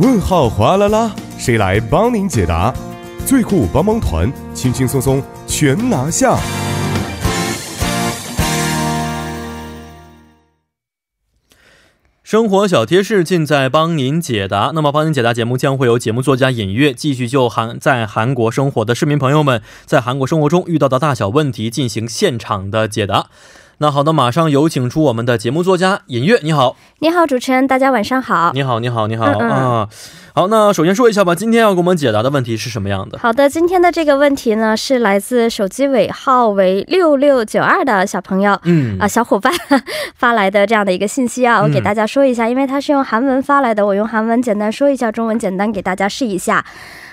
问号哗啦啦，谁来帮您解答？最酷帮帮团，轻轻松松全拿下。生活小贴士尽在帮您解答。那么，帮您解答节目将会有节目作家尹月继续就韩在韩国生活的市民朋友们在韩国生活中遇到的大小问题进行现场的解答。那好的，马上有请出我们的节目作家尹月，你好，你好，主持人，大家晚上好。你好，你好，你好嗯嗯啊。好，那首先说一下吧，今天要给我们解答的问题是什么样的？好的，今天的这个问题呢，是来自手机尾号为六六九二的小朋友。嗯啊，小伙伴发来的这样的一个信息啊，我给大家说一下，因为他是用韩文发来的，我用韩文简单说一下，中文简单给大家试一下。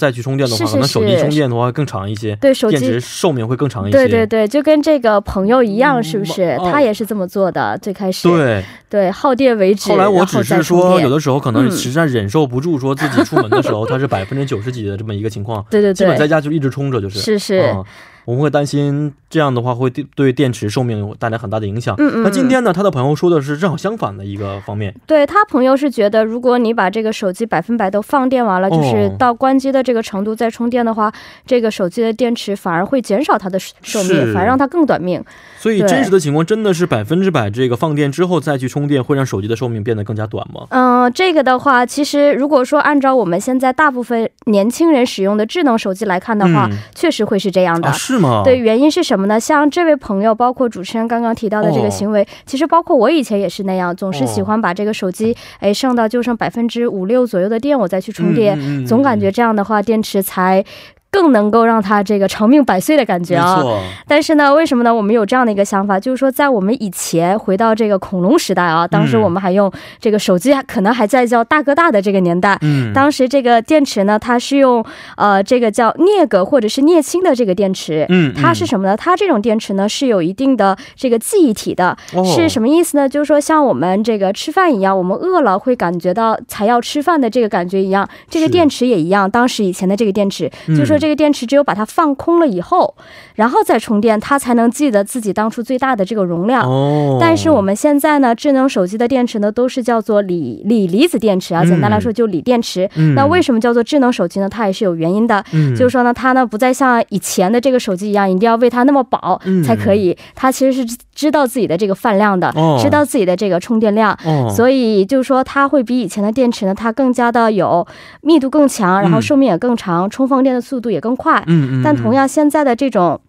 再去充电的话，是是可能手机充电的话更长一些，对手电池。寿命会更长一些。对对对，就跟这个朋友一样，是不是？哦他也是这么做的，最开始对。对耗电为止，后来我只是说，有的时候可能嗯。实在忍受不住，说自己出门的时候它是 百分之九十几的这么一个情况，对对对。基本在，家就一直充着，就是。是是，啊我们会担心这样的话会对对电池寿命有带来很大的影响。嗯嗯那今天呢，他的朋友说的是正好相反的一个方面。对他朋友是觉得，如果你把这个手机百分百都放电完了，哦就是到关机的这个程度再充电的话，这个手机的电池反而会减少它的寿命，反而让它更短命。所以真实的情况真的是百分之百，这个放电之后再去充电，会让手机的寿命变得更加短吗？嗯、这个的话，其实如果说按照我们现在大部分年轻人使用的智能手机来看的话，嗯确实会是这样的。啊，是吗？对，原因是什么呢？像这位朋友，包括主持人刚刚提到的这哦。个行为，其实包括我以前也是那样，总是喜欢把这个手机，哎，剩到就剩百分之五六左右的电，我再去充电，总感觉这样的话，电池才更能够让它这个长命百岁的感觉啊。但是呢，为什么呢？我们有这样的一个想法，就是说，在我们以前回到这个恐龙时代啊，当时嗯我们还用这个手机，可能还在叫大哥大的这个年代。嗯，当时这个电池呢，它是用呃这个叫镍镉或者是镍氢的这个电池，嗯它是什么呢？它这种电池呢是有一定的这个记忆体的，哦是什么意思呢？就是说像我们这个吃饭一样，我们饿了会感觉到才要吃饭的这个感觉一样，这个电池也一样。当时以前的这个电池，嗯就说这个电池只有把它放空了以后，然后再充电，它才能记得自己当初最大的这个容量。哦，但是我们现在呢，智能手机的电池呢，都是叫做锂锂离子电池啊。嗯简单来说，就锂电池。嗯那为什么叫做智能手机呢？它也是有原因的。嗯就是说呢，它呢不再像以前的这个手机一样，一定要为它那么饱嗯才可以。它其实是知知道自己的这个饭量的，哦知道自己的这个充电量。哦，所以就是说，它会比以前的电池呢，它更加的有密度更强，然后嗯寿命也更长，充放电的速度也更快。嗯嗯，但同样，现在的这种。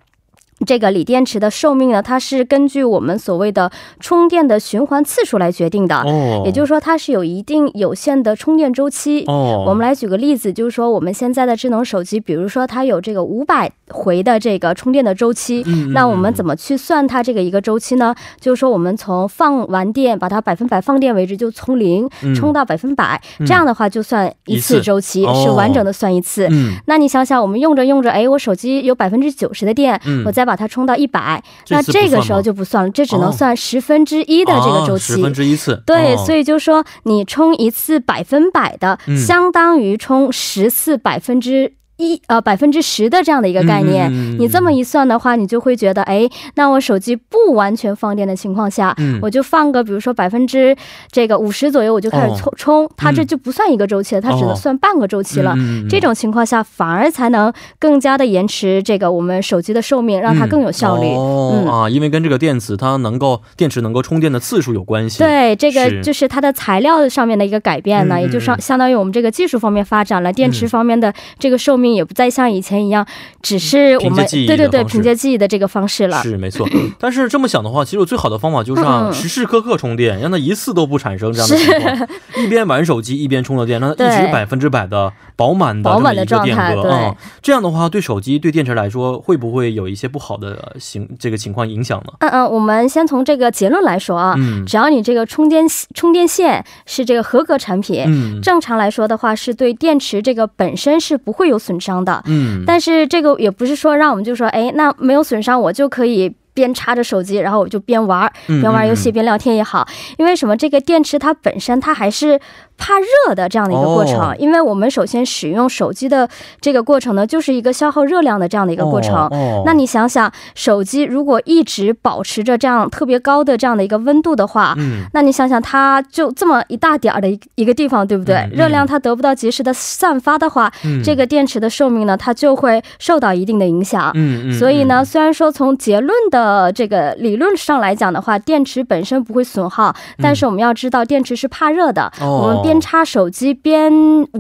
这个锂电池的寿命呢，它是根据我们所谓的充电的循环次数来决定的，哦，也就是说它是有一定有限的充电周期。哦，我们来举个例子，就是说我们现在的智能手机，比如说它有这个五百回的这个充电的周期，嗯那我们怎么去算它这个一个周期呢？就是说我们从放完电，把它百分百放电为止，就从零嗯充到百分百、嗯这样的话就算一一次次周期，哦是完整的算一次。嗯，那你想想，我们用着用着，哎，我手机有百分之九十的电，嗯我再把它充到一百，那这个时候就不算了，这只能哦。算十分之一的这个周期。十分之一次，对，哦。所以就说你充一次百分百的，嗯。相当于充十次百分之一呃百分之十的这样的一个概念。你这么一算的话，你就会觉得，哎，那我手机不完全放电的情况下，嗯。我就放个比如说百分之这个五十左右，我就开始哦。充、充，它这就不算一个周期了，它只哦能算半个周期了。这种情况下，反而才能更加的延迟这个我们手机的寿命，让它更有效率。嗯。啊，因为跟这个电子它能够电池能够充电的次数有关系。，对，这个就是它的材料上面的一个改变呢，嗯也就嗯相相当于我们这个技术方面发展了，电池嗯方面的这个寿命命也不再像以前一样，只是我们对对对凭借记忆的这个方式了。是没错，但是这么想的话，其实最好的方法就是让时时刻刻充电，让它一次都不产生这样的情况，一边玩手机一边充着电，让它一直百分之百的饱满的饱满的状态。对，这样的话对手机对电池来说会不会有一些不好的形这个情况影响呢？嗯嗯，我们先从这个结论来说啊，只要你这个充电充电线是这个合格产品，嗯，正常来说的话是对电池这个本身是不会有损伤的，嗯，但是这个也不是说让我们就说，哎，那没有损伤我就可以。边插着手机，然后我就边玩，边玩游戏边聊天也好。因为什么？这个电池它本身它还是。怕热的这样的一个过程，因为我们首先使用手机的这个过程呢，就是一个消耗热量的这样的一个过程。那你想想，手机如果一直保持着这样特别高的这样的一个温度的话，那你想想，它就这么一大点儿的一一个地方，对不对？热量它得不到及时的散发的话，这个电池的寿命呢，它就会受到一定的影响。所以呢，虽然说从结论的这个理论上来讲的话，电池本身不会损耗，但是我们要知道，电池是怕热的。我们边插手机边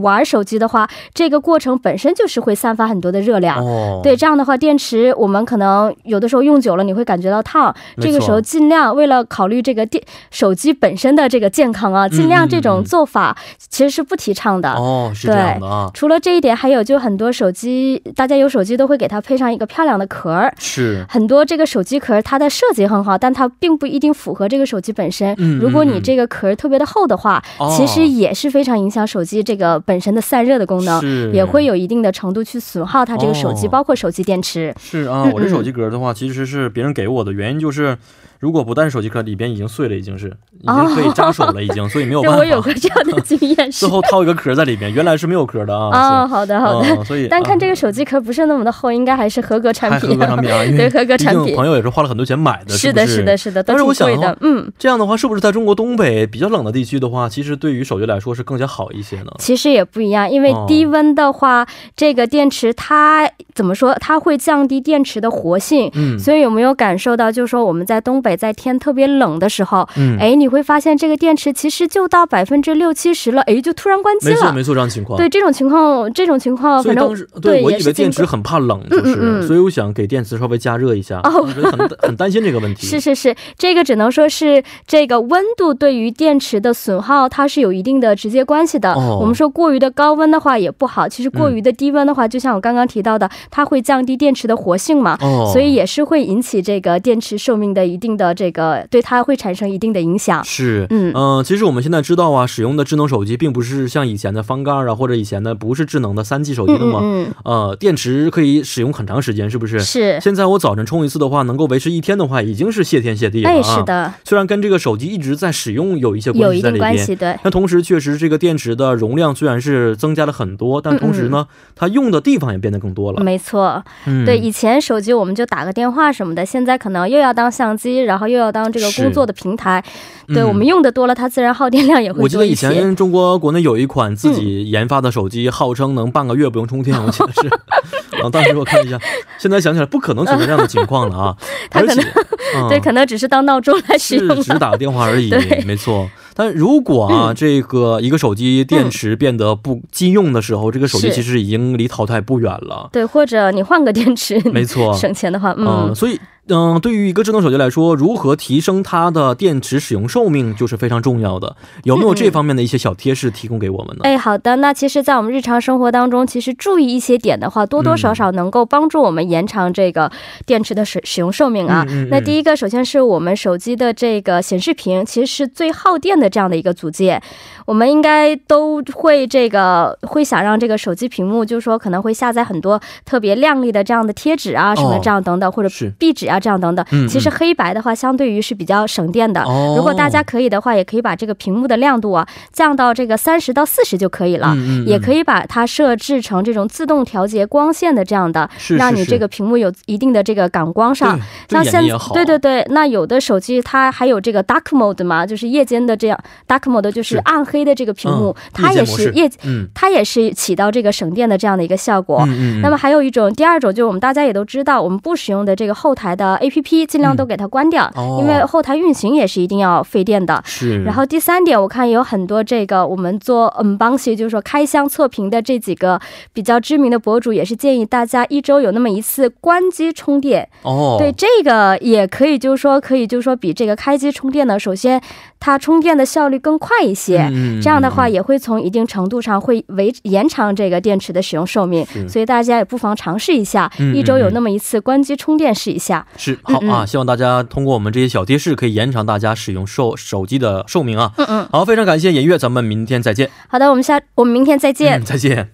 玩手机的话，这个过程本身就是会散发很多的热量。哦，对，这样的话，电池我们可能有的时候用久了，你会感觉到烫。这个时候尽量为了考虑这个电手机本身的这个健康啊，尽量这种做法其实是不提倡的。哦，是这样的啊。除了这一点，还有就很多手机，大家有手机都会给它配上一个漂亮的壳儿。是。很多这个手机壳它的设计很好，但它并不一定符合这个手机本身。嗯。如果你这个壳特别的厚的话，其实也。也是非常影响手机这个本身的散热的功能，也会有一定的程度去损耗它这个手机，包括手机电池。是啊，我这手机壳的话，其实是别人给我的，原因就是。如果不带手机壳，里边已经碎了，已经是已经可以扎手了，已经，所以没有 办法。我有个这样的经验，最后套一个壳在里边，原来是没有壳的啊。啊，好的好的。所以，但看这个手机壳不是那么的厚，应该还是合格产品。合格产品啊，对合格产品。朋友也是花了很多钱买的，是的，是的，是的。但是我想的，嗯，这样的话，是不是在中国东北比较冷的地区的话，其实对于手机来说是更加好一些呢？其实也不一样，因为低温的话，这个电池它怎么说？它会降低电池的活性。嗯。所以有没有感受到，就是说我们在东北在天特别。冷的时候，嗯，哎，你会发现这个电池其实就到百分之六七十了，哎，就突然关机了。没错，没错，这样情况。对这种情况，这种情况，反正对我以为电池很怕冷，就是，所以我想给电池稍微加热一下。哦，我觉得很很担心这个问题。是是是，这个只能说是这个温度对于电池的损耗，它是有一定的直接关系的。我们说过于的高温的话也不好，其实过于的低温的话，就像我刚刚提到的，它会降低电池的活性嘛，所以也是会引起这个电池寿命的一定的这个对。它会产生一定的影响。是，嗯嗯，其实我们现在知道啊，使用的智能手机并不是像以前的翻盖啊，或者以前的不是智能的三 G 手机的嘛。嗯呃，电池可以使用很长时间，是不是？是。现在我早晨充一次的话，能够维持一天的话，已经是谢天谢地了啊。哎，是的。虽然跟这个手机一直在使用有一些关系在里边，对。那同时，确实这个电池的容量虽然是增加了很多，但同时呢，它用的地方也变得更多了。没错。嗯。对，以前手机我们就打个电话什么的，现在可能又要当相机，然后又要当这个工作的平台。对我们用的多了，它自然耗电量也会多我记得以前中国国内有一款自己研发的手机，号称能半个月不用充电，我记得是。啊，当时我看一下，现在想起来不可能存在这样的情况了啊。它可能 对，可能只是当闹钟来使用，只打个电话而已。没错。但如果啊，这个一个手机电池变得不经用的时候，这个手机其实已经离淘汰不远了。对，或者你换个电池，没错，省钱的话，嗯，所以。嗯，对于一个智能手机来说，如何提升它的电池使用寿命就是非常重要的。有没有这方面的一些小贴士提供给我们呢？哎，好的。那其实，在我们日常生活当中，其实注意一些点的话，多多少少能够帮助我们延长这个电池的使使用寿命啊。那第一个，首先是我们手机的这个显示屏，其实是最耗电的这样的一个组件。我们应该都会这个会想让这个手机屏幕，就是说可能会下载很多特别亮丽的这样的贴纸啊，什么这样等等，或者壁纸啊这样等等。其实黑白的话，相对于是比较省电的。如果大家可以的话，也可以把这个屏幕的亮度啊降到这个三十到四十就可以了。也可以把它设置成这种自动调节光线的这样的，让你这个屏幕有一定的这个感光上。像现对对对，那有的手机它还有这个 dark mode 嘛，就是夜间的这样。样 dark mode 就是暗黑的这个屏幕，它也是夜，嗯，它也是起到这个省电的这样的一个效果。嗯嗯。那么还有一种，第二种就是我们大家也都知道，我们不使用的这个后台的 A P P 尽量都给它关掉，因为后台运行也是一定要费电的。是。然后第三点，我看有很多这个我们做嗯帮系，就是说开箱测评的这几个比较知名的博主，也是建议大家一周有那么一次关机充电。哦。对，这个也可以，就是说可以，就是说比这个开机充电呢，首先它充电的效率更快一些。嗯。这样的话也会从一定程度上会维延长这个电池的使用寿命。所以大家也不妨尝试一下，一周有那么一次关机充电试一下。是好啊，希望大家通过我们这些小贴士，可以延长大家使用手手机的寿命啊。嗯嗯。好，非常感谢尹月，咱们明天再见。好的，我们下我们明天再见。再见。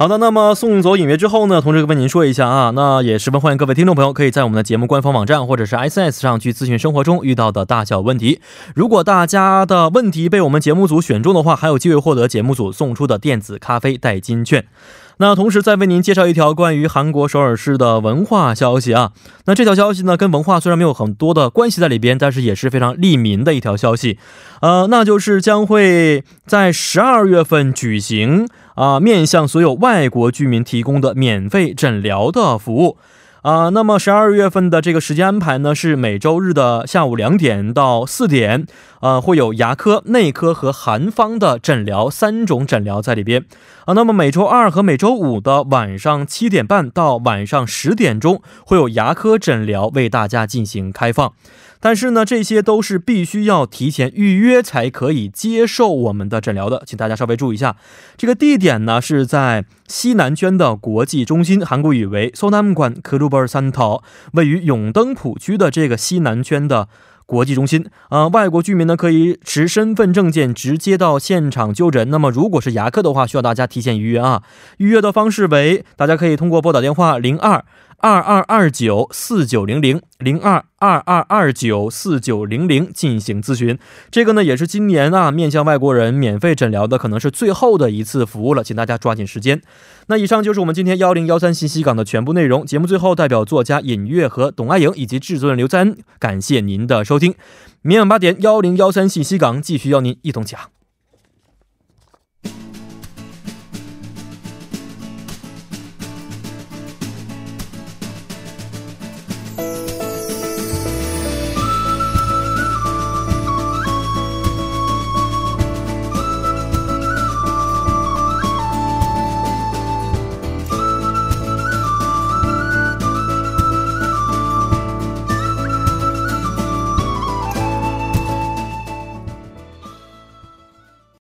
好的，那么送走影月之后呢，同时跟您说一下啊，那也十分欢迎各位听众朋友可以在我们的节目官方网站或者是 S S 上去咨询生活中遇到的大小问题。如果大家的问题被我们节目组选中的话，还有机会获得节目组送出的电子咖啡代金券。那同时再为您介绍一条关于韩国首尔市的文化消息啊。那这条消息呢，跟文化虽然没有很多的关系在里边，但是也是非常利民的一条消息。呃，那就是将会在十二月份举行啊，面向所有外国居民提供的免费诊疗的服务。啊，那么十二月份的这个时间安排呢，是每周日的下午两点到四点，呃，会有牙科、内科和韩方的诊疗三种诊疗在里边。啊，那么每周二和每周五的晚上七点半到晚上十点钟，会有牙科诊疗为大家进行开放。但是呢这些都是必须要提前预约才可以接受我们的诊疗的请大家稍微注意一下。这个地点呢是在西南圈的国际中心韩国语为 sonoma coolaburdum tow 位于永登浦区的这个西南圈的国际中心。啊外国居民呢可以持身份证件直接到现场就诊。那么如果是牙科的话需要大家提前预约啊。预约的方式为大家可以通过拨打电话零二二二二九四九零零零二二二二九四九零零进行咨询，这个呢也是今年啊面向外国人免费诊疗的可能是最后的一次服务了，请大家抓紧时间。那以上就是我们今天幺零幺三信息港的全部内容。节目最后，代表作家尹月和董爱颖以及制作人刘在恩，感谢您的收听。明晚八点幺零幺三信息港继续邀您一同讲。